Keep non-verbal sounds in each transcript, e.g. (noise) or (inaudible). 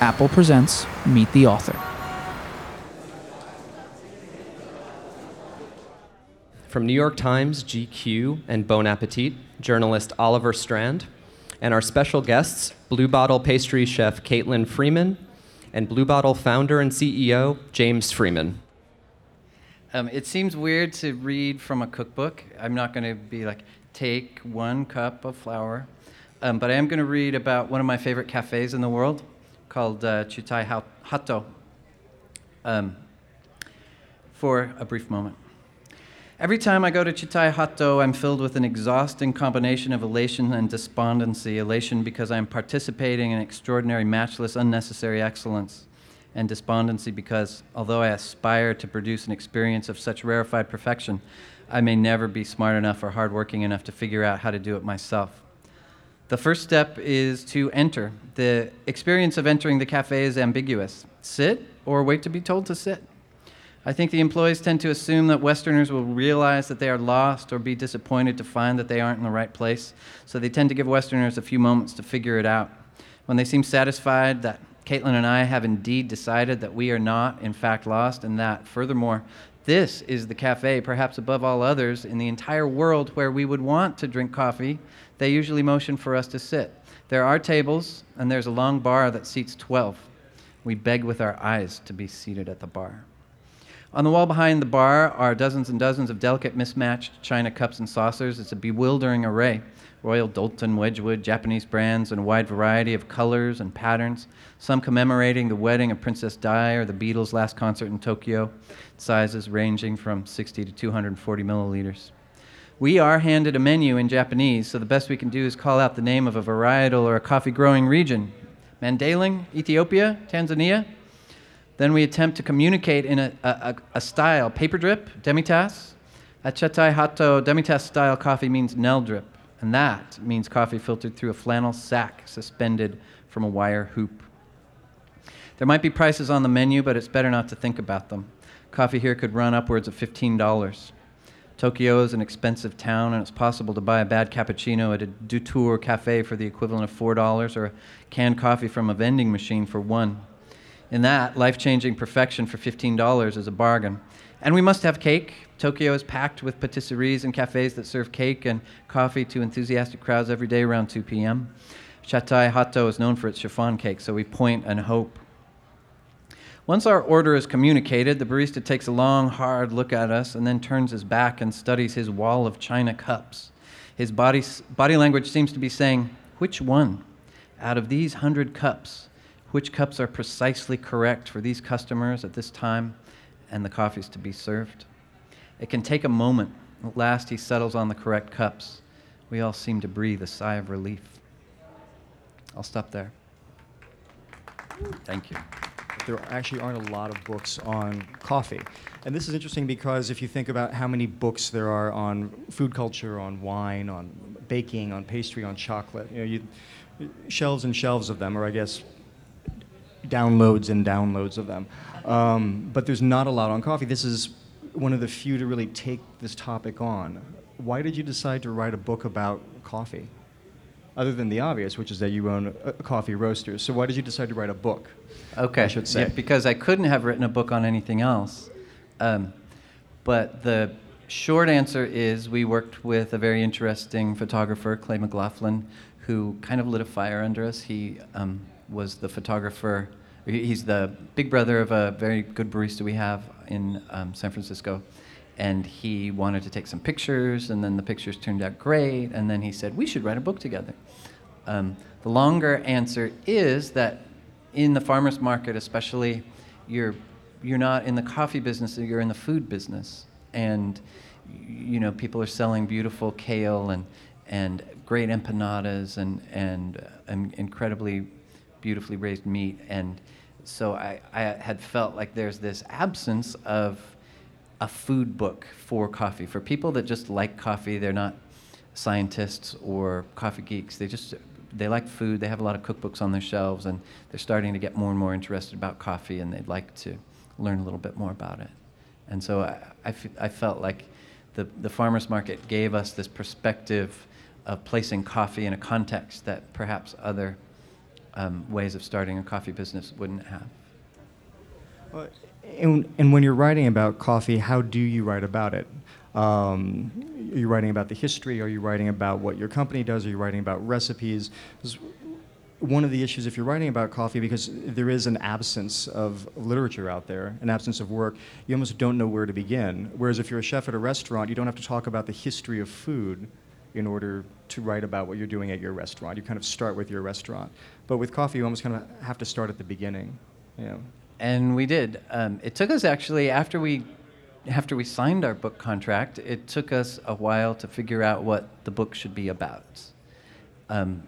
Apple presents Meet the Author. From New York Times, GQ, and Bon Appetit, journalist Oliver Strand, and our special guests, Blue Bottle pastry chef Caitlin Freeman, and Blue Bottle founder and CEO James Freeman. Um, it seems weird to read from a cookbook. I'm not going to be like, take one cup of flour. Um, but I am going to read about one of my favorite cafes in the world called uh, Chatei Hatou um, for a brief moment. Every time I go to Chatei Hatou, I'm filled with an exhausting combination of elation and despondency. Elation because I'm participating in extraordinary, matchless, unnecessary excellence. And despondency because, although I aspire to produce an experience of such rarefied perfection, I may never be smart enough or hardworking enough to figure out how to do it myself. The first step is to enter. The experience of entering the cafe is ambiguous sit or wait to be told to sit. I think the employees tend to assume that Westerners will realize that they are lost or be disappointed to find that they aren't in the right place, so they tend to give Westerners a few moments to figure it out. When they seem satisfied that Caitlin and I have indeed decided that we are not, in fact, lost, and that, furthermore, this is the cafe, perhaps above all others, in the entire world where we would want to drink coffee, they usually motion for us to sit. There are tables, and there's a long bar that seats 12. We beg with our eyes to be seated at the bar. On the wall behind the bar are dozens and dozens of delicate mismatched china cups and saucers. It's a bewildering array. Royal Doulton, Wedgwood, Japanese brands, and a wide variety of colors and patterns, some commemorating the wedding of Princess Di or the Beatles' last concert in Tokyo, sizes ranging from 60 to 240 milliliters. We are handed a menu in Japanese, so the best we can do is call out the name of a varietal or a coffee growing region. Mandailing, Ethiopia, Tanzania, then we attempt to communicate in a, a, a style paper drip, demitasse. At Chatei Hatou, demitasse style coffee means Nel drip, and that means coffee filtered through a flannel sack suspended from a wire hoop. There might be prices on the menu, but it's better not to think about them. Coffee here could run upwards of $15. Tokyo is an expensive town, and it's possible to buy a bad cappuccino at a Doutor cafe for the equivalent of $4 or a canned coffee from a vending machine for one. In that, life changing perfection for $15 is a bargain. And we must have cake. Tokyo is packed with patisseries and cafes that serve cake and coffee to enthusiastic crowds every day around 2 p.m. Chatei Hatou is known for its chiffon cake, so we point and hope. Once our order is communicated, the barista takes a long, hard look at us and then turns his back and studies his wall of china cups. His body, body language seems to be saying, Which one? Out of these hundred cups, which cups are precisely correct for these customers at this time and the coffees to be served. It can take a moment. At last, he settles on the correct cups. We all seem to breathe a sigh of relief. I'll stop there. Thank you. There actually aren't a lot of books on coffee. And this is interesting because if you think about how many books there are on food culture, on wine, on baking, on pastry, on chocolate, you know, you, shelves and shelves of them, or I guess downloads and downloads of them. Um, but there's not a lot on coffee. This is one of the few to really take this topic on. Why did you decide to write a book about coffee? Other than the obvious, which is that you own a, coffee roaster. So why did you decide to write a book? Okay. I should say. Yeah, because I couldn't have written a book on anything else. Um, but the short answer is we worked with a very interesting photographer, Clay McLaughlin, who kind of lit a fire under us. He um, was the photographer. He's the big brother of a very good barista we have in um, San Francisco. And he wanted to take some pictures, and then the pictures turned out great. And then he said, We should write a book together. Um, the longer answer is that in the farmer's market, especially, you're, you're not in the coffee business, you're in the food business. And you know, people are selling beautiful kale and, and great empanadas and, and, and incredibly beautifully raised meat. And so I, I had felt like there's this absence of a food book for coffee. For people that just like coffee, they're not scientists or coffee geeks. They just they like food. They have a lot of cookbooks on their shelves, and they're starting to get more and more interested about coffee, and they'd like to learn a little bit more about it. And so I, I, f- I felt like the, the farmers market gave us this perspective of placing coffee in a context that perhaps other um, ways of starting a coffee business wouldn't have. Well, And, and when you're writing about coffee, how do you write about it? Um, are you writing about the history? Are you writing about what your company does? Are you writing about recipes? one of the issues if you're writing about coffee, because there is an absence of literature out there, an absence of work, you almost don't know where to begin. Whereas if you're a chef at a restaurant, you don't have to talk about the history of food in order to write about what you're doing at your restaurant. You kind of start with your restaurant. But with coffee, you almost kind of have to start at the beginning. You know. And we did. Um, it took us actually after we after we signed our book contract. It took us a while to figure out what the book should be about. Um,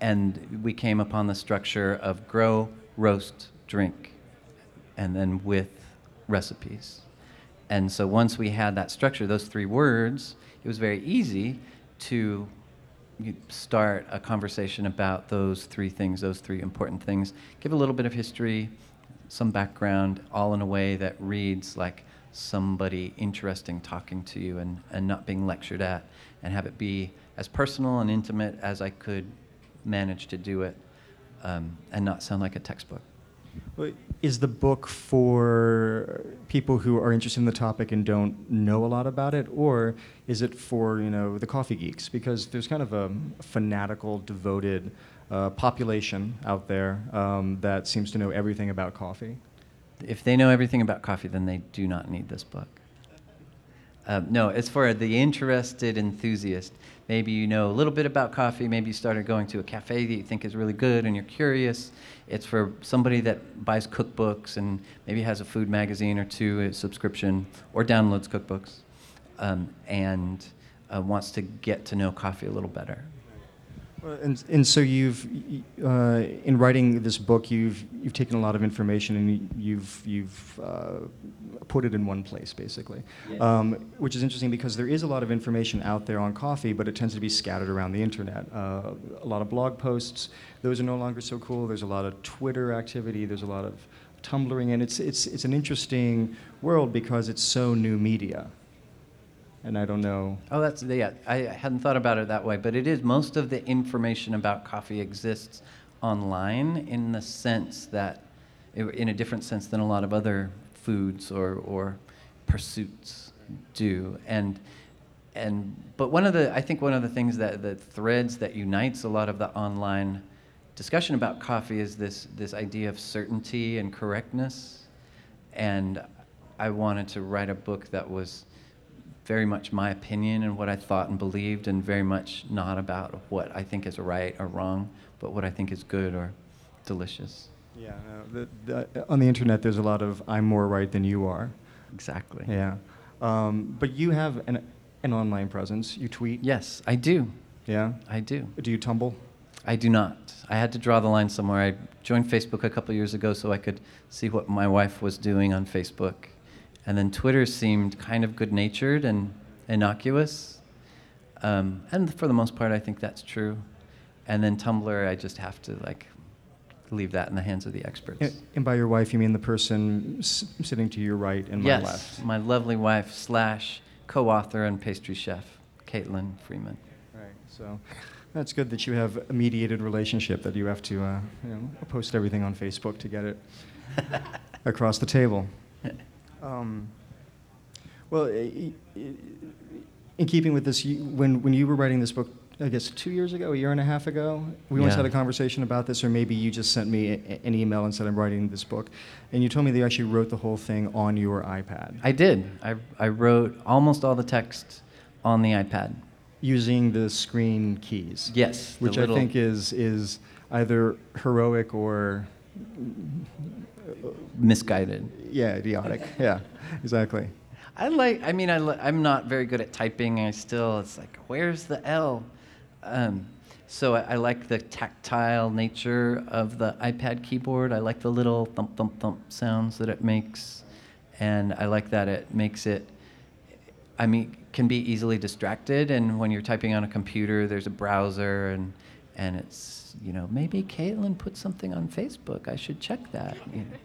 and we came upon the structure of grow, roast, drink, and then with recipes. And so once we had that structure, those three words, it was very easy to start a conversation about those three things, those three important things. Give a little bit of history, some background, all in a way that reads like somebody interesting talking to you and, and not being lectured at, and have it be as personal and intimate as I could manage to do it, um, and not sound like a textbook. Well, Is the book for people who are interested in the topic and don't know a lot about it, or is it for you know the coffee geeks? Because there's kind of a fanatical, devoted uh, population out there um, that seems to know everything about coffee. If they know everything about coffee, then they do not need this book. Um, no, it's for the interested enthusiast. Maybe you know a little bit about coffee. Maybe you started going to a cafe that you think is really good and you're curious. It's for somebody that buys cookbooks and maybe has a food magazine or two, a subscription, or downloads cookbooks um, and uh, wants to get to know coffee a little better. Well, and, and so you've, uh, in writing this book, you've, you've taken a lot of information and you've, you've uh, put it in one place, basically. Yeah. Um, which is interesting because there is a lot of information out there on coffee, but it tends to be scattered around the internet. Uh, a lot of blog posts, those are no longer so cool. There's a lot of Twitter activity, there's a lot of Tumblring, and it's, it's, it's an interesting world because it's so new media. And I don't know. Oh, that's yeah. I hadn't thought about it that way, but it is most of the information about coffee exists online in the sense that, in a different sense than a lot of other foods or or pursuits do. And and but one of the I think one of the things that the threads that unites a lot of the online discussion about coffee is this this idea of certainty and correctness. And I wanted to write a book that was very much my opinion and what I thought and believed, and very much not about what I think is right or wrong, but what I think is good or delicious. Yeah, no, the, the, on the internet, there's a lot of I'm more right than you are. Exactly. Yeah. Um, but you have an, an online presence. You tweet. Yes, I do. Yeah. I do. Do you tumble? I do not. I had to draw the line somewhere. I joined Facebook a couple years ago so I could see what my wife was doing on Facebook. And then Twitter seemed kind of good natured and innocuous. Um, and for the most part, I think that's true. And then Tumblr, I just have to like leave that in the hands of the experts. And, and by your wife, you mean the person s- sitting to your right and my yes, left? my lovely wife slash co-author and pastry chef, Caitlin Freeman. Right. So that's good that you have a mediated relationship that you have to uh, you know, post everything on Facebook to get it (laughs) across the table. Um, well, in keeping with this, you, when, when you were writing this book, I guess two years ago, a year and a half ago, we once Yeah. had a conversation about this, or maybe you just sent me a, an email and said, I'm writing this book. And you told me that you actually wrote the whole thing on your iPad I did. I, I wrote almost all the text on the iPad. using the screen keys. Yes, Which I think is, is either heroic or, Misguided. yeah, idiotic. yeah, exactly. I like. I mean, I li- I'm not very good at typing. I still. It's like, where's the L? Um, so I, I like the tactile nature of the iPad keyboard. I like the little thump thump thump sounds that it makes, and I like that it makes it. I mean, can be easily distracted, and when you're typing on a computer, there's a browser, and and it's you know maybe Caitlin put something on Facebook. I should check that. You know.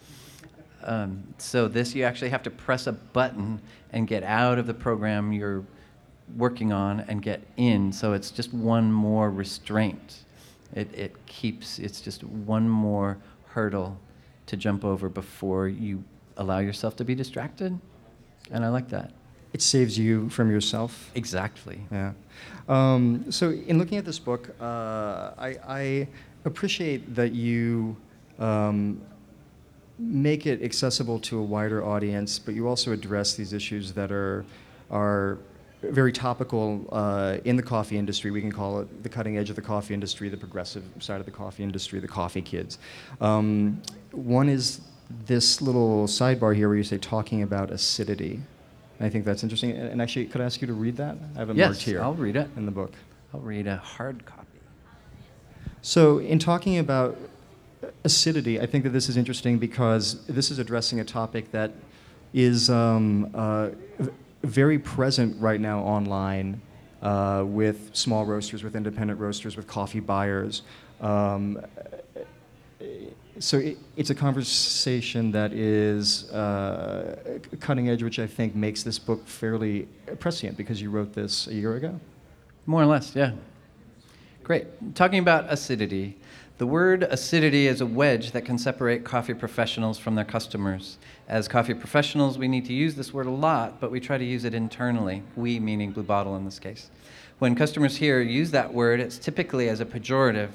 Um, so this you actually have to press a button and get out of the program you're working on and get in. So it's just one more restraint It, it keeps, it's just one more hurdle to jump over before you allow yourself to be distracted. And I like that. It saves you from yourself. Exactly. Yeah. Um, so, in looking at this book, uh, I, I appreciate that you um, make it accessible to a wider audience, but you also address these issues that are are very topical uh, in the coffee industry. We can call it the cutting edge of the coffee industry, the progressive side of the coffee industry, the coffee kids. Um, one is this little sidebar here where you say talking about acidity. I think that's interesting. And and actually, could I ask you to read that? I have it marked Yes, here. I'll read it. in the book. I'll read a hard copy. So, in talking about acidity, I think that this is interesting because this is addressing a topic that is um, uh, very present right now online uh, with small roasters, with independent roasters, with coffee buyers. Um, so it, it's a conversation that is uh, cutting edge, which I think makes this book fairly prescient because you wrote this a year ago. More or less, yeah. Great. Talking about acidity. The word acidity is a wedge that can separate coffee professionals from their customers. As coffee professionals, we need to use this word a lot, but we try to use it internally. We, meaning Blue Bottle in this case. When customers here use that word, it's typically as a pejorative.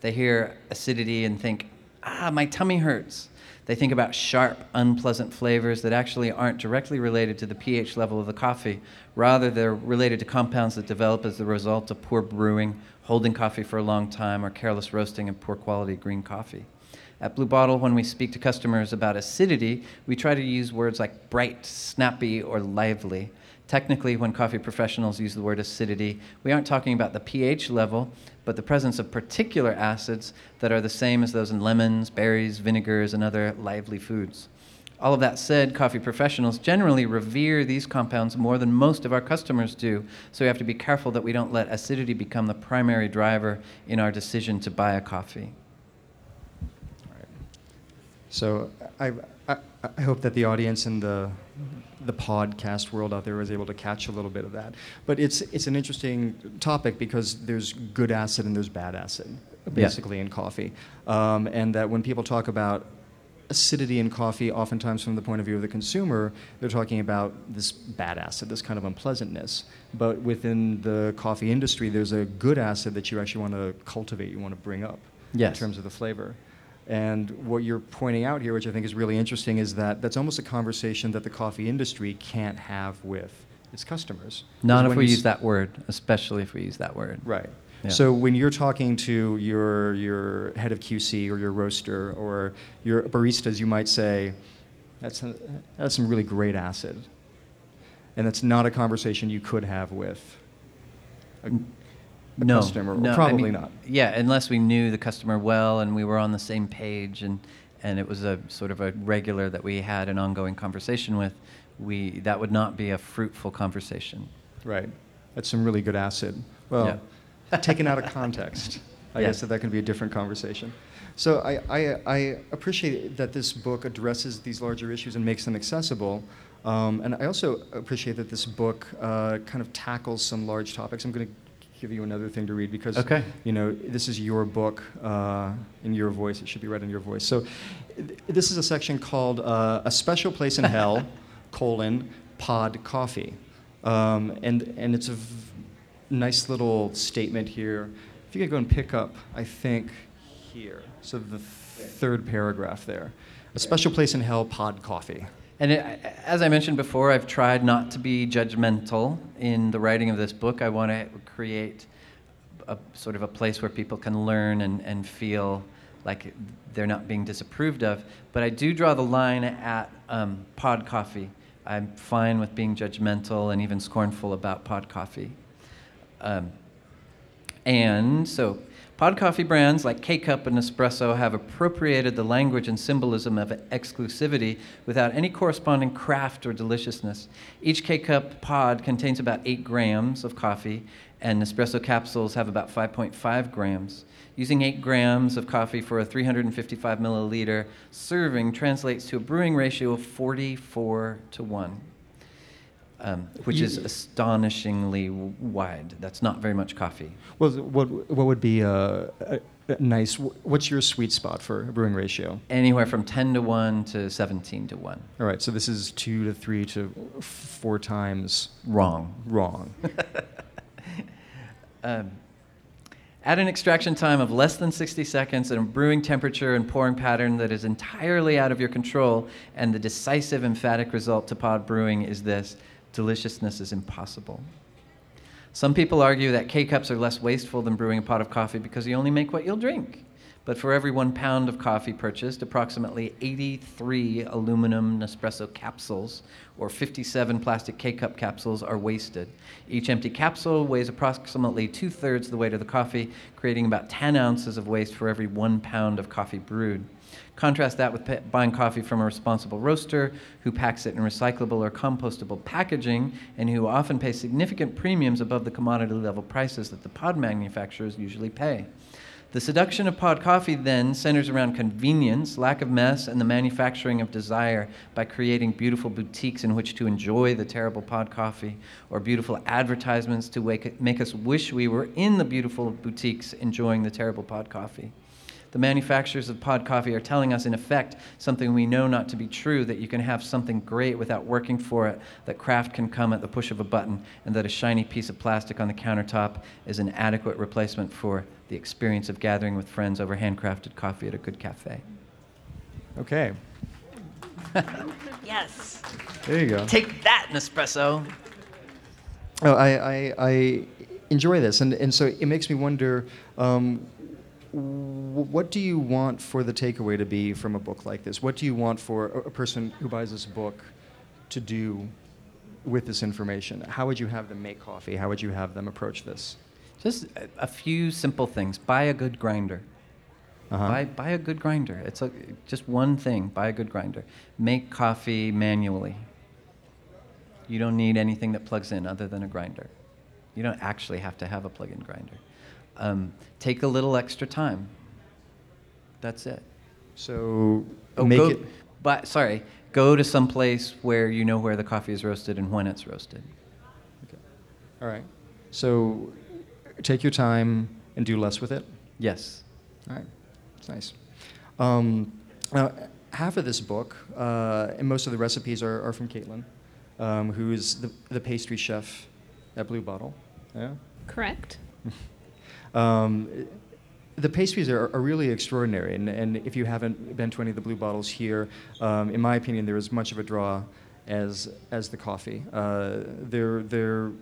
They hear acidity and think, ah, my tummy hurts. They think about sharp, unpleasant flavors that actually aren't directly related to the pH level of the coffee. Rather, they're related to compounds that develop as the result of poor brewing, holding coffee for a long time, or careless roasting of poor quality green coffee. At Blue Bottle, when we speak to customers about acidity, we try to use words like bright, snappy, or lively. Technically, when coffee professionals use the word acidity, we aren't talking about the pH level, but the presence of particular acids that are the same as those in lemons, berries, vinegars, and other lively foods. All of that said, coffee professionals generally revere these compounds more than most of our customers do, so we have to be careful that we don't let acidity become the primary driver in our decision to buy a coffee. So I, I, I hope that the audience and the, the podcast world out there was able to catch a little bit of that. But it's, it's an interesting topic because there's good acid and there's bad acid, basically, in coffee. Um, and that when people talk about acidity in coffee, oftentimes from the point of view of the consumer, they're talking about this bad acid, this kind of unpleasantness. But within the coffee industry, there's a good acid that you actually want to cultivate, you want to bring up Yes. in terms of the flavor. And what you're pointing out here, which I think is really interesting, is that that's almost a conversation that the coffee industry can't have with its customers. Not if we use that word, especially if we use that word. Right. Yeah. So when you're talking to your your head of QC or your roaster or your baristas, you might say, "That's a, that's some really great acid," and that's not a conversation you could have with a, a no, customer, no, I probably mean, not. Yeah, unless we knew the customer well and we were on the same page and, and it was a sort of a regular that we had an ongoing conversation with, we, that would not be a fruitful conversation. Right. That's some really good acid. Well, taken out of context, I (laughs) Yeah. guess that that can be a different conversation. So I, I, I appreciate that this book addresses these larger issues and makes them accessible. Um, and I also appreciate that this book uh, kind of tackles some large topics. I'm going to give you another thing to read because Okay. you know this is your book uh, in your voice. It should be read in your voice. So th- this is a section called uh, "A Special Place in Hell: (laughs) colon Pod Coffee," um, and and it's a v- nice little statement here. If you could go and pick up, I think here. So the third paragraph there. A special place in hell, pod coffee. And it, as I mentioned before, I've tried not to be judgmental in the writing of this book. I want to create a sort of a place where people can learn and, and feel like they're not being disapproved of. But I do draw the line at um, pod coffee. I'm fine with being judgmental and even scornful about pod coffee. Um, and so, pod coffee brands like K Cup and Nespresso have appropriated the language and symbolism of exclusivity without any corresponding craft or deliciousness. Each K Cup pod contains about 8 grams of coffee, and Nespresso capsules have about 5.5 grams. Using 8 grams of coffee for a 355 milliliter serving translates to a brewing ratio of 44 to 1 um, which You- is astonishingly wide. That's not very much coffee. Well, what, what would be a, a, Uh, nice. What's your sweet spot for a brewing ratio? Anywhere from 10 to 1 to 17 to 1. All right, so this is two to three to four times Wrong. wrong. (laughs) Um, at an extraction time of less than 60 seconds and a brewing temperature and pouring pattern that is entirely out of your control, and the decisive emphatic result to pod brewing is this deliciousness is impossible. Some people argue that K cups are less wasteful than brewing a pot of coffee because you only make what you'll drink. But for every one pound of coffee purchased, approximately 83 aluminum Nespresso capsules or 57 plastic K cup capsules are wasted. Each empty capsule weighs approximately two thirds the weight of the coffee, creating about 10 ounces of waste for every one pound of coffee brewed. Contrast that with pa- buying coffee from a responsible roaster who packs it in recyclable or compostable packaging and who often pays significant premiums above the commodity level prices that the pod manufacturers usually pay. The seduction of pod coffee then centers around convenience, lack of mess, and the manufacturing of desire by creating beautiful boutiques in which to enjoy the terrible pod coffee, or beautiful advertisements to wake, make us wish we were in the beautiful boutiques enjoying the terrible pod coffee. The manufacturers of pod coffee are telling us, in effect, something we know not to be true that you can have something great without working for it, that craft can come at the push of a button, and that a shiny piece of plastic on the countertop is an adequate replacement for the experience of gathering with friends over handcrafted coffee at a good cafe. Okay, Yes. there you go. Take that, Nespresso! Oh, I, I, I enjoy this, and, and so it makes me wonder um, w- what do you want for the takeaway to be from a book like this? What do you want for a, person who buys this book to do with this information? How would you have them make coffee? How would you have them approach this? Just a, few simple things. Buy a good grinder. Uh-huh. Buy, buy a good grinder. It's a, just one thing. Buy a good grinder. Make coffee manually. You don't need anything that plugs in other than a grinder. You don't actually have to have a plug-in grinder. Um, take a little extra time. That's it. So Oh, make go, it. But sorry, go to some place where you know where the coffee is roasted and when it's roasted. Okay. All right. So take your time and do less with it. Yes. All right, it's nice. Um, now, half of this book uh, and most of the recipes are, are from Caitlin, um, who is the, the pastry chef at Blue Bottle. Yeah. Correct. (laughs) Um, the pastries are, are really extraordinary, and, and if you haven't been to any of the Blue Bottles here, um, in my opinion, they're as much of a draw as as the coffee. Uh, they're they're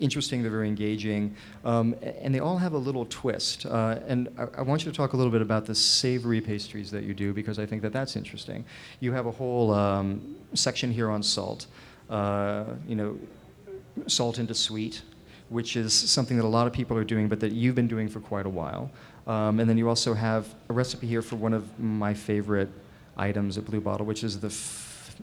interesting, they're very engaging, um, and they all have a little twist. Uh, and I, I want you to talk a little bit about the savory pastries that you do because I think that that's interesting. You have a whole um, section here on salt. Uh, you know, salt into sweet, which is something that a lot of people are doing, but that you've been doing for quite a while. Um, and then you also have a recipe here for one of my favorite items at Blue Bottle, which is the f-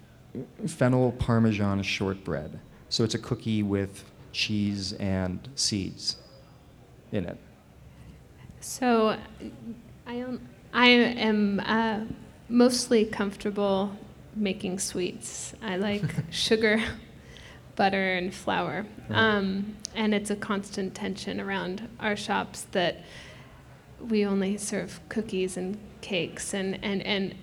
fennel parmesan shortbread. So it's a cookie with cheese and seeds in it. So I am, I am uh, mostly comfortable making sweets. I like (laughs) sugar, butter, and flour. Um, and it's a constant tension around our shops that we only serve cookies and cakes, and, and, and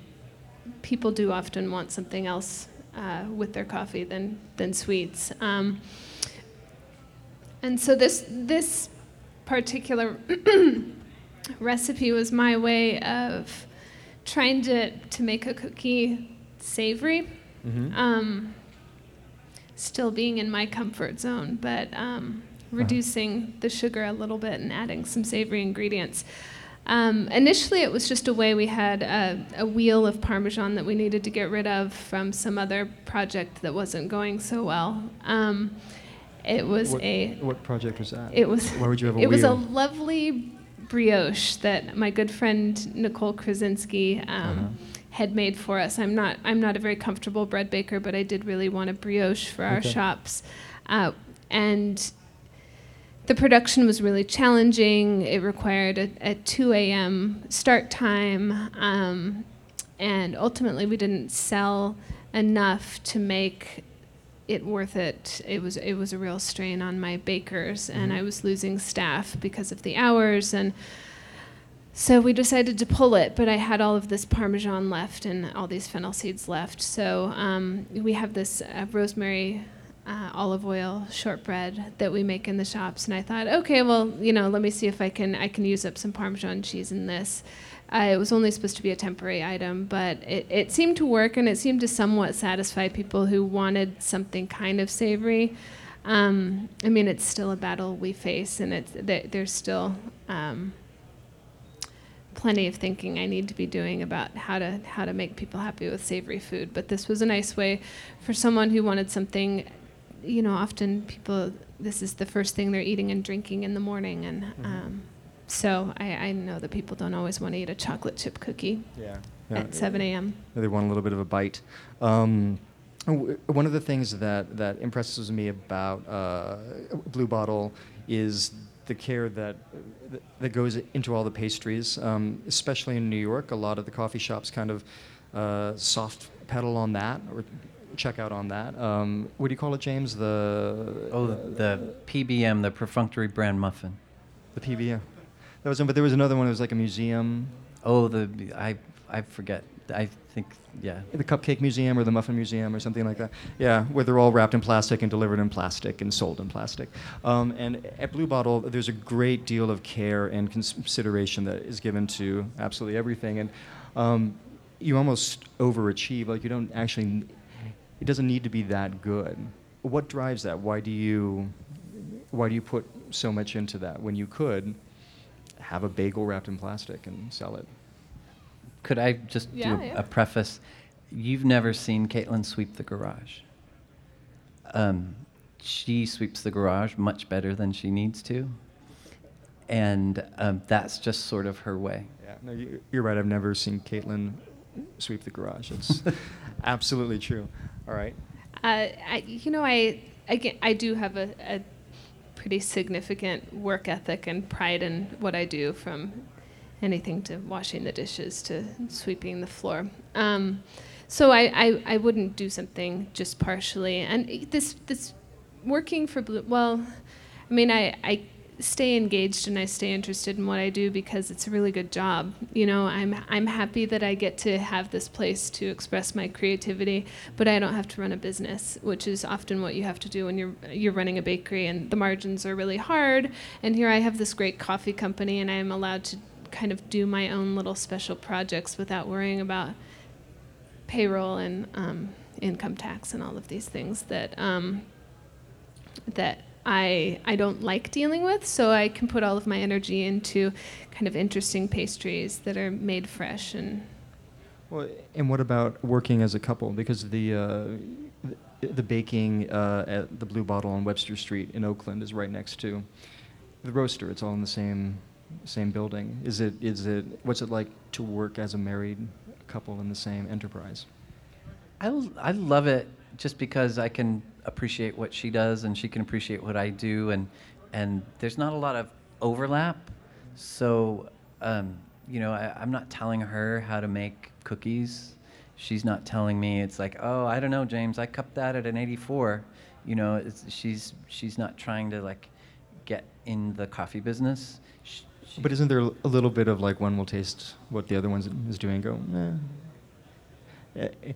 people do often want something else uh, with their coffee than, than sweets. Um, and so this, this particular (coughs) recipe was my way of trying to, to make a cookie savory, Mm-hmm. um, still being in my comfort zone, but um, reducing the sugar a little bit and adding some savory ingredients. Um, initially, it was just a way we had a, a wheel of Parmesan that we needed to get rid of from some other project that wasn't going so well. Um, it was what, a what project was that? it was. Why would you have a wheel it was a lovely brioche that my good friend Nicole Krasinski um, Uh-huh. Had made for us. I'm not. I'm not a very comfortable bread baker, but I did really want a brioche for our Okay. shops, uh, and the production was really challenging. It required a, a 2 a.m. start time, um, and ultimately we didn't sell enough to make it worth it. It was it was a real strain on my bakers, and Mhm. I was losing staff because of the hours and. So we decided to pull it, but I had all of this Parmesan left and all these fennel seeds left. So um, we have this uh, rosemary uh, olive oil shortbread that we make in the shops, and I thought, okay, well, you know, let me see if I can I can use up some Parmesan cheese in this. Uh, it was only supposed to be a temporary item, but it, it seemed to work, and it seemed to somewhat satisfy people who wanted something kind of savory. Um, I mean, it's still a battle we face, and it's there, there's still. Um, plenty of thinking I need to be doing about how to how to make people happy with savory food. But this was a nice way for someone who wanted something. You know, often people this is the first thing they're eating and drinking in the morning, and um, so I, I know that people don't always want to eat a chocolate chip cookie Yeah. at 7 a.m. They want a little bit of a bite. Um, w- one of the things that, that impresses me about uh, Blue Bottle is the care that that goes into all the pastries, um, especially in New York. A lot of the coffee shops kind of uh, soft pedal on that or check out on that. Um, what do you call it, James? The Oh, the PBM, the perfunctory brand muffin. the PBM. That was, but there was another one. It was like a museum. Oh, the I I forget. I think yeah. the Cupcake Museum or the Muffin Museum or something like that. Yeah, where they're all wrapped in plastic and delivered in plastic and sold in plastic. Um, and at Blue Bottle, there's a great deal of care and consideration that is given to absolutely everything. And um, you almost overachieve. Like you don't actually. It doesn't need to be that good. What drives that? Why do you? Why do you put so much into that when you could have a bagel wrapped in plastic and sell it? Could I just Yeah, do a, yeah. a preface? You've never seen Caitlin sweep the garage. Um, she sweeps the garage much better than she needs to, and um, that's just sort of her way. Yeah, no, you, you're right. I've never seen Caitlin sweep the garage. It's (laughs) absolutely true. All right. Uh, I, you know, I, I, get- I do have a, a pretty significant work ethic and pride in what I do, from anything to washing the dishes to sweeping the floor. Um, so I, I, I wouldn't do something just partially. And this, this working for Blue, well, I mean, I, I stay engaged and I stay interested in what I do because it's a really good job. You know, I'm I'm happy that I get to have this place to express my creativity, but I don't have to run a business, which is often what you have to do when you're you're running a bakery and the margins are really hard. And here I have this great coffee company and I am allowed to kind of do my own little special projects without worrying about payroll and um, income tax and all of these things that um, that I I don't like dealing with. So I can put all of my energy into kind of interesting pastries that are made fresh and Well, and what about working as a couple? Because the uh, the, baking uh, at the Blue Bottle on Webster Street in Oakland is right next to the roaster. It's all in the same same building. Is it is it what's it like to work as a married couple in the same enterprise? I, l- I love it just because I can appreciate what she does and she can appreciate what I do and and there's not a lot of overlap. So um, you know, I, I'm not telling her how to make cookies. She's not telling me it's like, oh, I don't know, James, I cupped that at an 84. You know, she's she's not trying to like get in the coffee business. Sh- she- But isn't there a little bit of like one will taste what the other one is doing, and go, eh. Eh,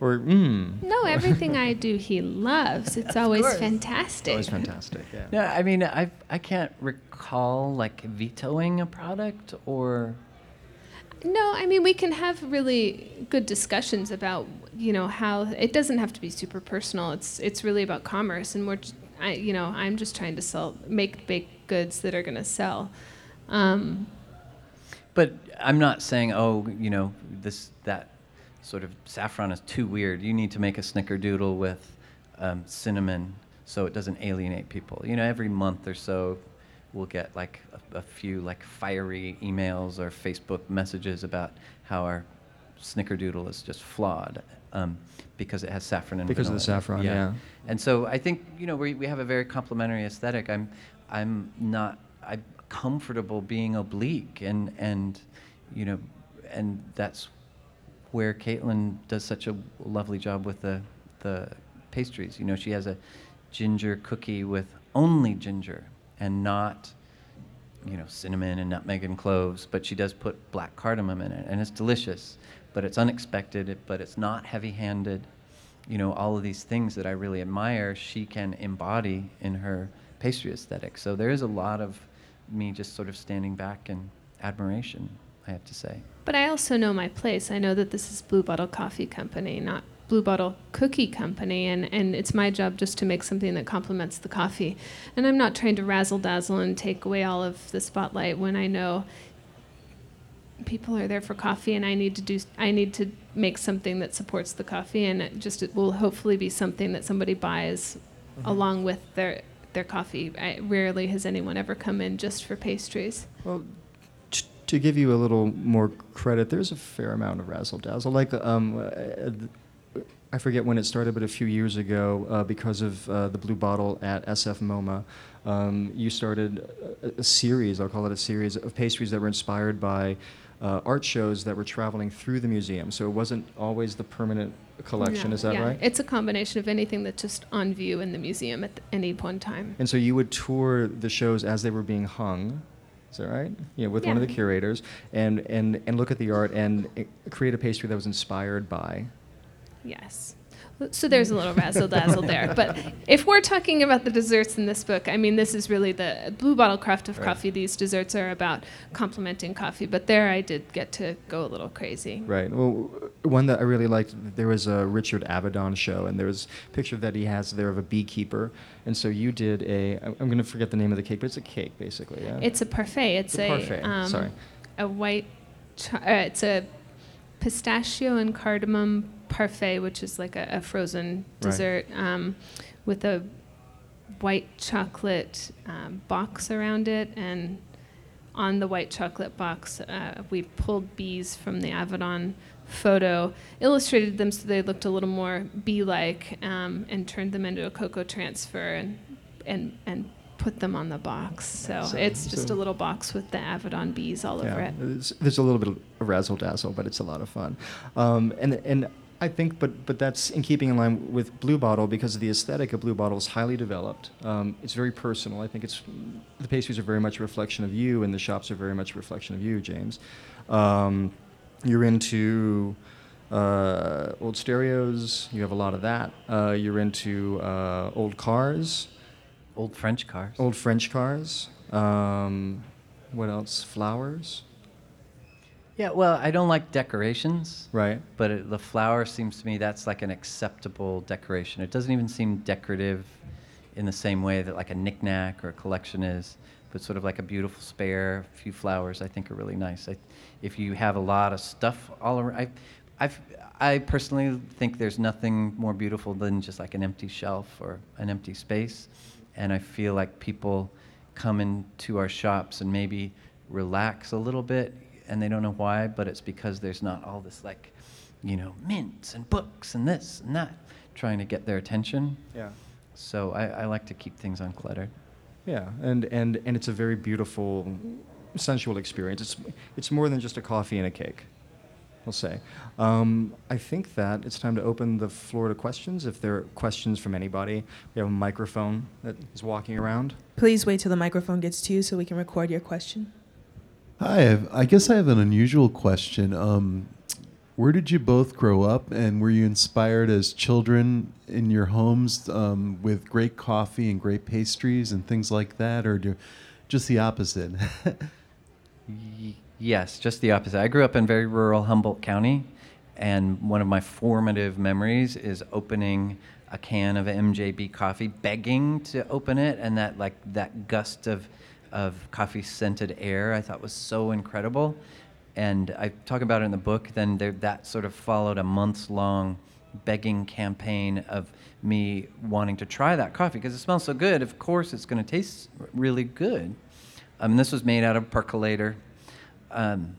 or mm. no, everything I do he loves. It's always course. fantastic. Always fantastic. Yeah. No, I mean, I I can't recall like vetoing a product or No, I mean we can have really good discussions about you know how it doesn't have to be super personal. It's it's really about commerce, and we're j- I you know I'm just trying to sell make baked goods that are going to sell. Um, But I'm not saying, oh, you know, this that sort of saffron is too weird. You need to make a snickerdoodle with um, cinnamon so it doesn't alienate people. You know, every month or so, we'll get like a, a few like fiery emails or Facebook messages about how our snickerdoodle is just flawed um, because it has saffron and Because of the saffron, yeah. And so I think you know we, we have a very complementary aesthetic. I'm I'm not I'm comfortable being oblique and and you know and that's where Caitlin does such a lovely job with the the pastries. You know she has a ginger cookie with only ginger and not you know, cinnamon and nutmeg and cloves, but she does put black cardamom in it, and it's delicious. But it's unexpected, but it's not heavy-handed. You know, all of these things that I really admire, she can embody in her pastry aesthetic. So there is a lot of me just sort of standing back in admiration, I have to say. But I also know my place. I know that this is Blue Bottle Coffee Company, not Blue Bottle Cookie Company, and, and it's my job just to make something that complements the coffee. And I'm not trying to razzle dazzle and take away all of the spotlight when I know people are there for coffee and I need to do I need to make something that supports the coffee and it just it will hopefully be something that somebody buys mm-hmm. along with their their coffee. I, rarely has anyone ever come in just for pastries. Well, t- to give you a little more credit, there's a fair amount of razzle dazzle. Like, um, uh, I forget when it started, but a few years ago, uh, because of uh, the Blue Bottle at SF MoMA, um, you started a, a series, I'll call it a series, of pastries that were inspired by uh, art shows that were traveling through the museum. So it wasn't always the permanent collection, Yeah, is that yeah. right? It's a combination of anything that's just on view in the museum at any one time. And so you would tour the shows as they were being hung. Is that right? Yeah, with one of the curators, and, and, and look at the art and uh, create a pastry that was inspired by. Yes. So there's a little razzle (laughs) dazzle there. But if we're talking about the desserts in this book, I mean, this is really the Blue Bottle Craft of Right. Coffee. These desserts are about complementing coffee. But there I did get to go a little crazy. Right. Well, one that I really liked, there was a Richard Avedon show, and there was a picture that he has there of a beekeeper. And so you did a, I'm going to forget the name of the cake, but it's a cake, basically. Yeah? It's a parfait. It's A a, parfait, um, sorry. a white. Cho- uh, it's a pistachio and cardamom parfait, which is like a, a frozen Right. dessert um, with a white chocolate um, box around it, and on the white chocolate box, uh, we pulled bees from the Avedon photo, illustrated them so they looked a little more bee-like, um, and turned them into a cocoa transfer and and and put them on the box. So, So- it's just so- a little box with the Avedon bees all over it. There's, there's a little bit of razzle dazzle, but it's a lot of fun. Um, and and I think, but but that's in keeping in line with Blue Bottle because the aesthetic of Blue Bottle is highly developed. Um, it's very personal. I think it's the pastries are very much a reflection of you, and the shops are very much a reflection of you, James. Um, you're into uh, old stereos. You have a lot of that. Uh, you're into uh, old cars, Old French cars. old French cars. Um, what else? Flowers, Yeah, well, I don't like decorations. right? But it, the flower seems to me that's like an acceptable decoration. It doesn't even seem decorative in the same way that like a knickknack or a collection is, but sort of like a beautiful spare, a few flowers I think are really nice. I, if you have a lot of stuff all around, I, I've, I personally think there's nothing more beautiful than just like an empty shelf or an empty space. And I feel like people come into our shops and maybe relax a little bit and they don't know why, but it's because there's not all this like, you know, mints and books and this and that trying to get their attention. Yeah. So I, I like to keep things uncluttered. Yeah, and, and, and it's a very beautiful, sensual experience. It's, it's more than just a coffee and a cake, we'll say. Um, I think that it's time to open the floor to questions. If there are questions from anybody, we have a microphone that is walking around. Please wait till the microphone gets to you so we can record your question. Hi, I've- guess I have an unusual question. Um, where did you both grow up, and were you inspired as children in your homes um, with great coffee and great pastries and things like that, or do, just the opposite? (laughs) Yes, just the opposite. I grew up in very rural Humboldt County, and one of my formative memories is opening a can of MJB coffee, begging to open it, and that like that gust of of coffee scented air I thought was so incredible. And I talk about it in the book. Then there, that sort of followed a months long begging campaign of me wanting to try that coffee because it smells so good. Of course, it's going to taste really good. Um, this was made out of percolator. Um,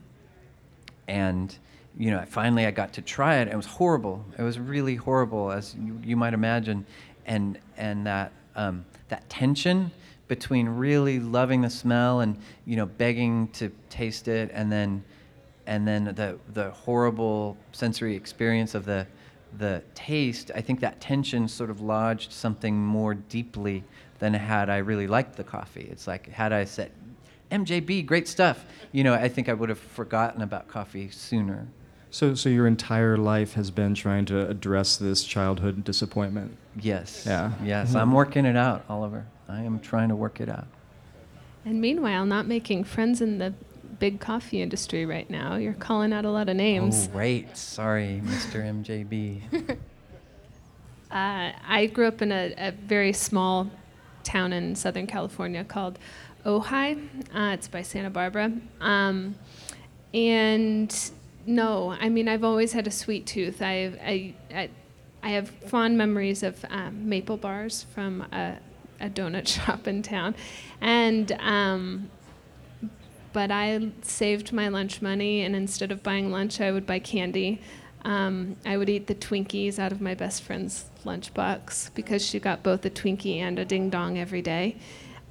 and, you know, finally I got to try it. It was horrible. It was really horrible, as you, you might imagine. And, and that, um, that tension between really loving the smell and, you know, begging to taste it and then, and then the, the horrible sensory experience of the, the taste, I think that tension sort of lodged something more deeply than had I really liked the coffee. It's like had I said MJB, great stuff. You know, I think I would have forgotten about coffee sooner. So, so your entire life has been trying to address this childhood disappointment. Yes. Yeah. Yes, mm-hmm. I'm working it out, Oliver. I am trying to work it out. And meanwhile, not making friends in the big coffee industry right now. You're calling out a lot of names. Oh, right. Sorry, Mr. MJB. (laughs) Uh, I grew up in a, a very small town in Southern California called Ojai. Uh, it's by Santa Barbara. Um, and no, I mean, I've always had a sweet tooth. I, I, I, I have fond memories of um, maple bars from a, a donut (laughs) shop in town. And, um, but I saved my lunch money, and instead of buying lunch, I would buy candy. Um, I would eat the Twinkies out of my best friend's lunchbox because she got both a Twinkie and a ding dong every day.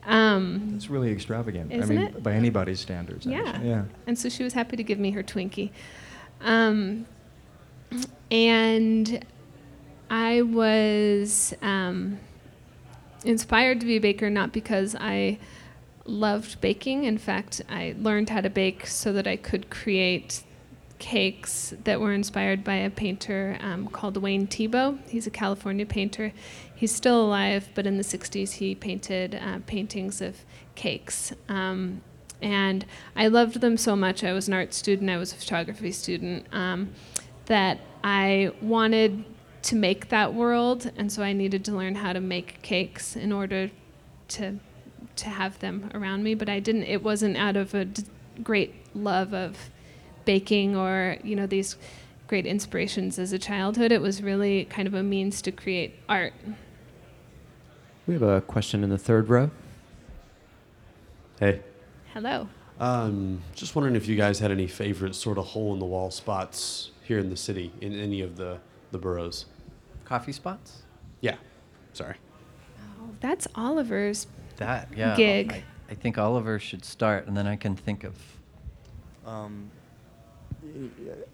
Um, It's really extravagant. Isn't I mean, it? by anybody's standards. Yeah. actually. Yeah. and so she was happy to give me her Twinkie. Um, and I was um, inspired to be a baker not because I loved baking. In fact, I learned how to bake so that I could create cakes that were inspired by a painter um, called Wayne Thiebaud. He's a California painter. He's still alive, but in the 60s he painted uh, paintings of cakes. Um, and I loved them so much. I was an art student, I was a photography student, um, that I wanted to make that world, and so I needed to learn how to make cakes in order to to have them around me. But I didn't. It wasn't out of a d- great love of baking or you know these great inspirations as a childhood. It was really kind of a means to create art. We have a question in the third row. Hey. Hello. Um, just wondering if you guys had any favorite sort of hole in the wall spots here in the city, in any of the, the boroughs. Coffee spots? Yeah. Sorry. Oh, that's Oliver's. That, yeah. Gig. I, I think Oliver should start, and then I can think of. Um,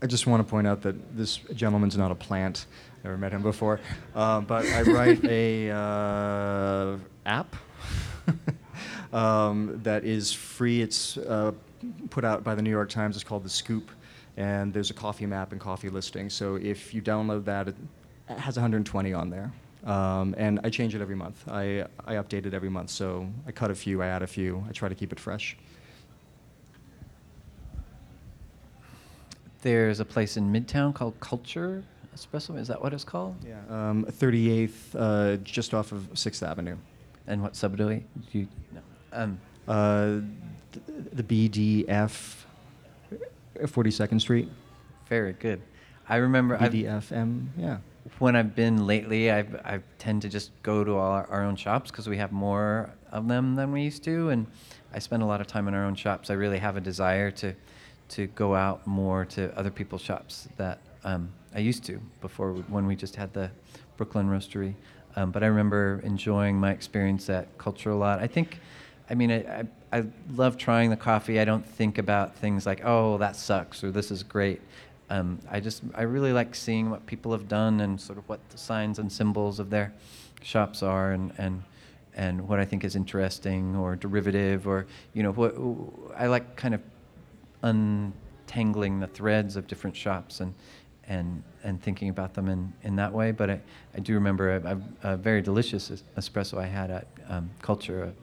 I just want to point out that this gentleman's not a plant. Never met him before, uh, but I write a uh, app (laughs) um, that is free. It's uh, put out by the New York Times. It's called The Scoop, and there's a coffee map and coffee listing. So if you download that, it has 120 on there. Um, and I change it every month. I, I update it every month. So I cut a few, I add a few. I try to keep it fresh. There's a place in Midtown called Culture Espresso. Is that what it's called? Yeah. Um, 38th, uh, just off of 6th Avenue. And what subway? Do you no. Um, Uh, th- the BDF, 42nd Street. very good. I remember I've, yeah. when I've been lately, I've, I tend to just go to all our, our own shops because we have more of them than we used to, and I spend a lot of time in our own shops. I really have a desire to, to go out more to other people's shops that um, I used to before when we just had the Brooklyn Roastery. Um, but I remember enjoying my experience at Culture a lot. I think, I mean, I, I, I love trying the coffee. I don't think about things like, oh, that sucks or this is great um, I just I really like seeing what people have done and sort of what the signs and symbols of their shops are and and and what I think is interesting or derivative or you know what I like kind of untangling the threads of different shops and and and thinking about them in, in that way. But I, I do remember a, a, a very delicious espresso I had at um, Culture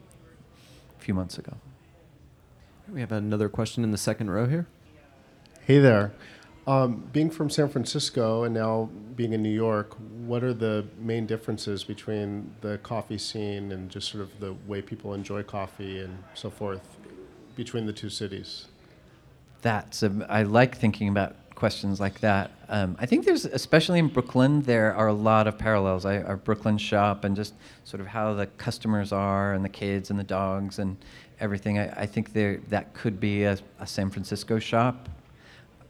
few months ago. We have another question in the second row here. Hey there. Um, being from San Francisco and now being in New York, what are the main differences between the coffee scene and just sort of the way people enjoy coffee and so forth between the two cities? That's a, I like thinking about questions like that. Um, I think there's, especially in Brooklyn, there are a lot of parallels. I, our Brooklyn shop and just sort of how the customers are and the kids and the dogs and everything. I, I think there that could be a, a San Francisco shop.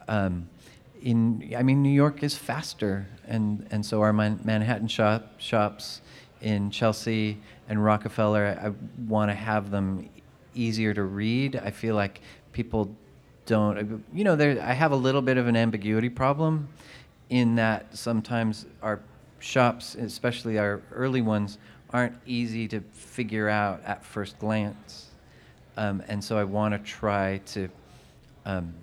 Um, in, I mean, New York is faster, and, and so our Man- Manhattan shop, shops in Chelsea and Rockefeller. I, I want to have them easier to read. I feel like people don't, you know, there. I have a little bit of an ambiguity problem, in that sometimes our shops, especially our early ones, aren't easy to figure out at first glance. Um, and so I want to try to um,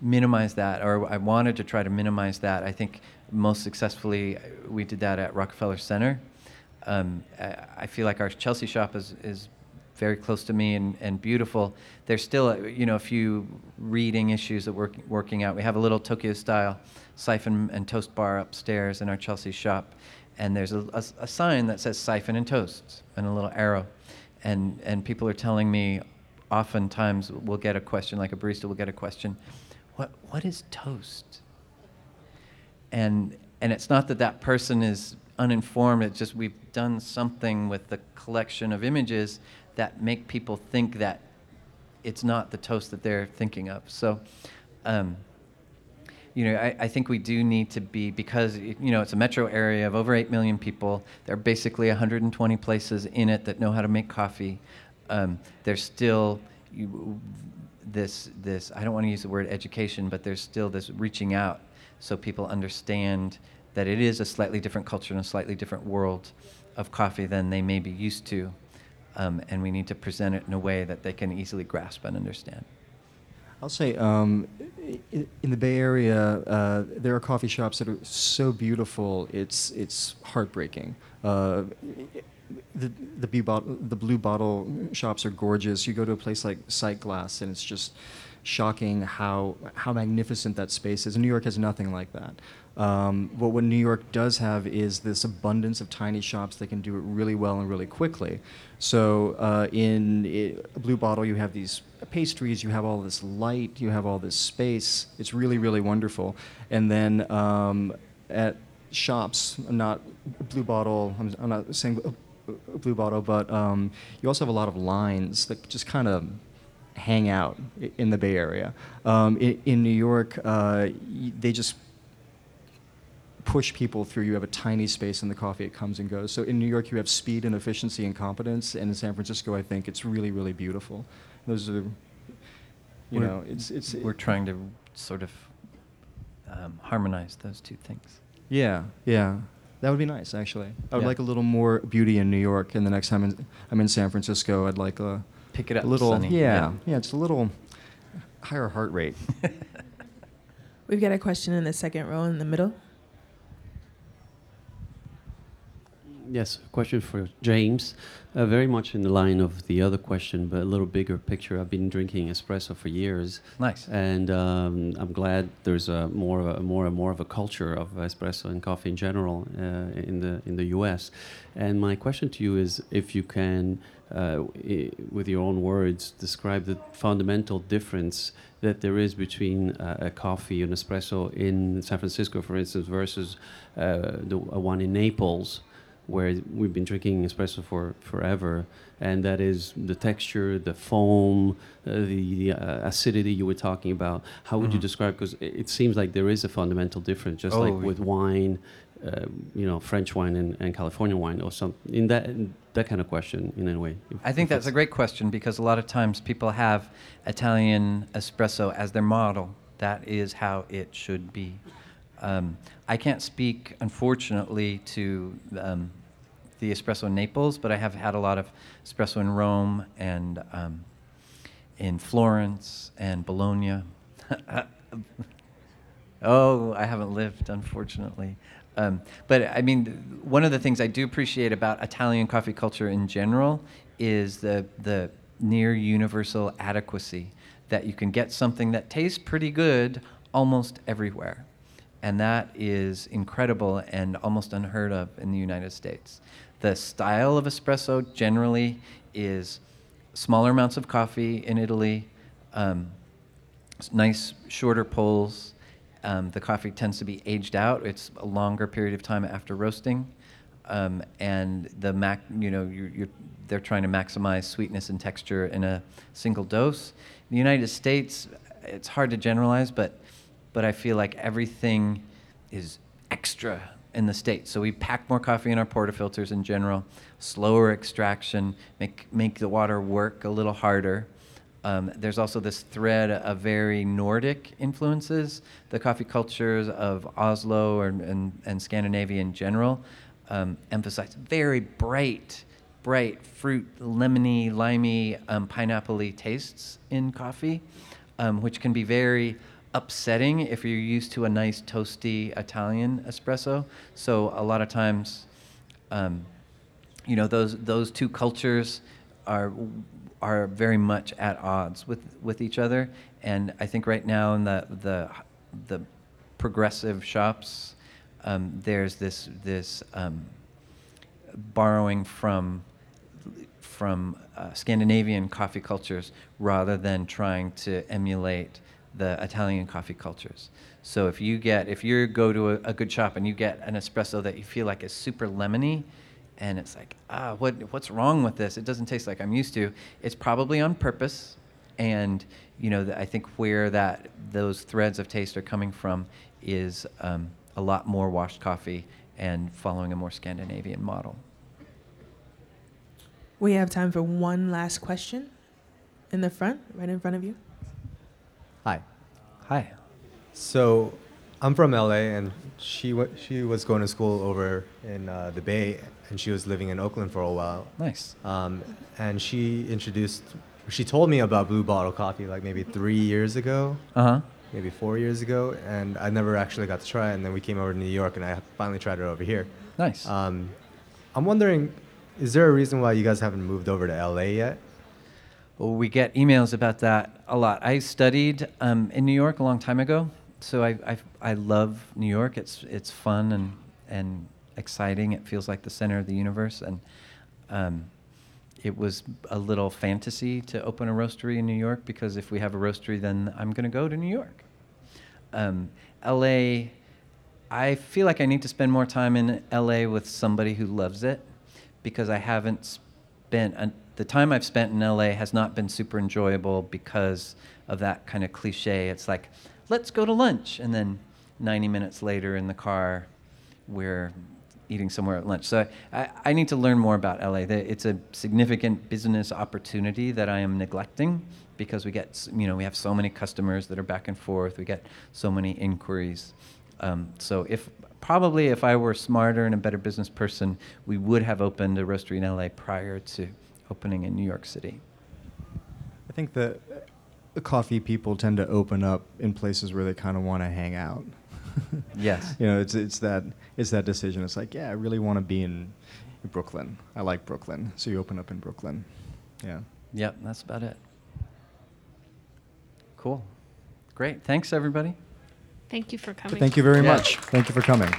minimize that, or I wanted to try to minimize that. I think most successfully we did that at Rockefeller Center. Um, I, I feel like our Chelsea shop is, is very close to me and, and beautiful. There's still, a, you know, a few reading issues that we're working out. We have a little Tokyo style siphon and toast bar upstairs in our Chelsea shop, and there's a, a, a sign that says siphon and toast and a little arrow, and and people are telling me, oftentimes we'll get a question like a barista will get a question, what what is toast? And and it's not that that person is uninformed. It's just we've done something with the collection of images that make people think that it's not the toast that they're thinking of. So, um, you know, I, I, think we do need to be because you know it's a metro area of over eight million people. There are basically 120 places in it that know how to make coffee. Um, there's still you, this this I don't want to use the word education, but there's still this reaching out so people understand that it is a slightly different culture and a slightly different world of coffee than they may be used to. Um, and we need to present it in a way that they can easily grasp and understand. I'll say um, in, the Bay Area, uh, there are coffee shops that are so beautiful, it's, it's heartbreaking. Uh, the, the, blue bottle, the blue bottle shops are gorgeous. You go to a place like Sightglass, and it's just shocking how, how magnificent that space is. New York has nothing like that. Um, but what New York does have is this abundance of tiny shops that can do it really well and really quickly. So uh, in it, Blue Bottle, you have these pastries, you have all this light, you have all this space. It's really, really wonderful. And then um, at shops, not Blue Bottle, I'm, I'm not saying Blue Bottle, but um, you also have a lot of lines that just kind of hang out in the Bay Area. Um, in, in, New York, uh, they just push people through. You have a tiny space in the coffee, it comes and goes. So in New York, you have speed and efficiency and competence. And in San Francisco, I think it's really, really beautiful. Those are, you we're, know, it's, it's. We're trying to sort of um, harmonize those two things. Yeah, yeah. That would be nice, actually. I would yeah. like a little more beauty in New York, and the next time in, I'm in San Francisco, I'd like a pick it up. A little, Sunny. yeah, yeah, yeah, it's a little higher heart rate. (laughs) (laughs) We've got a question in the second row in the middle. Yes, question for James. Uh, very much in the line of the other question, but a little bigger picture. I've been drinking espresso for years. Nice. And um, I'm glad there's a more, a, more and more of a culture of espresso and coffee in general uh, in the in the U.S. And my question to you is, if you can, uh, with your own words, describe the fundamental difference that there is between uh, a coffee, and espresso in San Francisco, for instance, versus uh, the one in Naples where we've been drinking espresso for forever, and that is the texture, the foam, uh, the, uh, acidity you were talking about. How would mm-hmm. you describe? Because it, it, seems like there is a fundamental difference, just oh, like with wine, uh, you know, French wine and, and, California wine, or some in that in that kind of question. In a way, if, I think that's a great question because a lot of times people have Italian espresso as their model. That is how it should be. Um, I can't speak, unfortunately, to um, the espresso in Naples, but I have had a lot of espresso in Rome and um, in Florence and Bologna. (laughs) oh, I haven't lived, unfortunately. Um, but I mean, one of the things I do appreciate about Italian coffee culture in general is the the near universal adequacy that you can get something that tastes pretty good almost everywhere and that is incredible and almost unheard of in the United States. The style of espresso generally is smaller amounts of coffee in Italy, um, nice shorter pulls. Um, the coffee tends to be aged out. It's a longer period of time after roasting, um, and the mac, you know, you're, you're, they're trying to maximize sweetness and texture in a single dose. In the United States, it's hard to generalize, but but I feel like everything is extra in the States. So we pack more coffee in our portafilters in general, slower extraction, make, make the water work a little harder. Um, there's also this thread of very Nordic influences. The coffee cultures of Oslo and, and, and Scandinavia in general um, emphasize very bright, bright fruit, lemony, limey, um, pineapple tastes in coffee, um, which can be very upsetting if you're used to a nice toasty Italian espresso. So a lot of times, um, you know, those those two cultures are are very much at odds with with each other. And I think right now in the the the progressive shops, um, there's this this um, borrowing from from uh, Scandinavian coffee cultures rather than trying to emulate the Italian coffee cultures. So if you get if you go to a, a good shop and you get an espresso that you feel like is super lemony, and it's like ah what what's wrong with this? It doesn't taste like I'm used to. It's probably on purpose, and you know the, I think where that those threads of taste are coming from is um, a lot more washed coffee and following a more Scandinavian model. We have time for one last question in the front, right in front of you. Hi. Hi. So, I'm from LA, and she wa she was going to school over in uh, the Bay, and she was living in Oakland for a while. Nice. Um, and she introduced, she told me about Blue Bottle Coffee like maybe three years ago, Uh huh. maybe four years ago, and I never actually got to try it. And then we came over to New York, and I finally tried it over here. Nice. Um, I'm wondering, is there a reason why you guys haven't moved over to LA yet? Well, we get emails about that a lot. I studied um, in New York a long time ago, so I, I, I love New York. It's, it's fun and, and exciting. It feels like the center of the universe. And um, it was a little fantasy to open a roastery in New York because if we have a roastery, then I'm going to go to New York. Um, LA, I feel like I need to spend more time in LA with somebody who loves it because I haven't spent the time I've spent in LA has not been super enjoyable because of that kind of cliche. It's like, let's go to lunch, and then 90 minutes later in the car, we're eating somewhere at lunch. So I, I need to learn more about LA. It's a significant business opportunity that I am neglecting because we get, you know, we have so many customers that are back and forth. We get so many inquiries. Um, so if probably if I were smarter and a better business person, we would have opened a roastery in LA prior to opening in New York City. I think that the coffee people tend to open up in places where they kind of want to hang out. (laughs) Yes. You know, it's it's that it's that decision. It's like, yeah, I really want to be in Brooklyn. I like Brooklyn, so you open up in Brooklyn. Yeah. Yep, that's about it. Cool. Great. Thanks, everybody. Thank you for coming. Thank you very Yeah. much. Thank you for coming.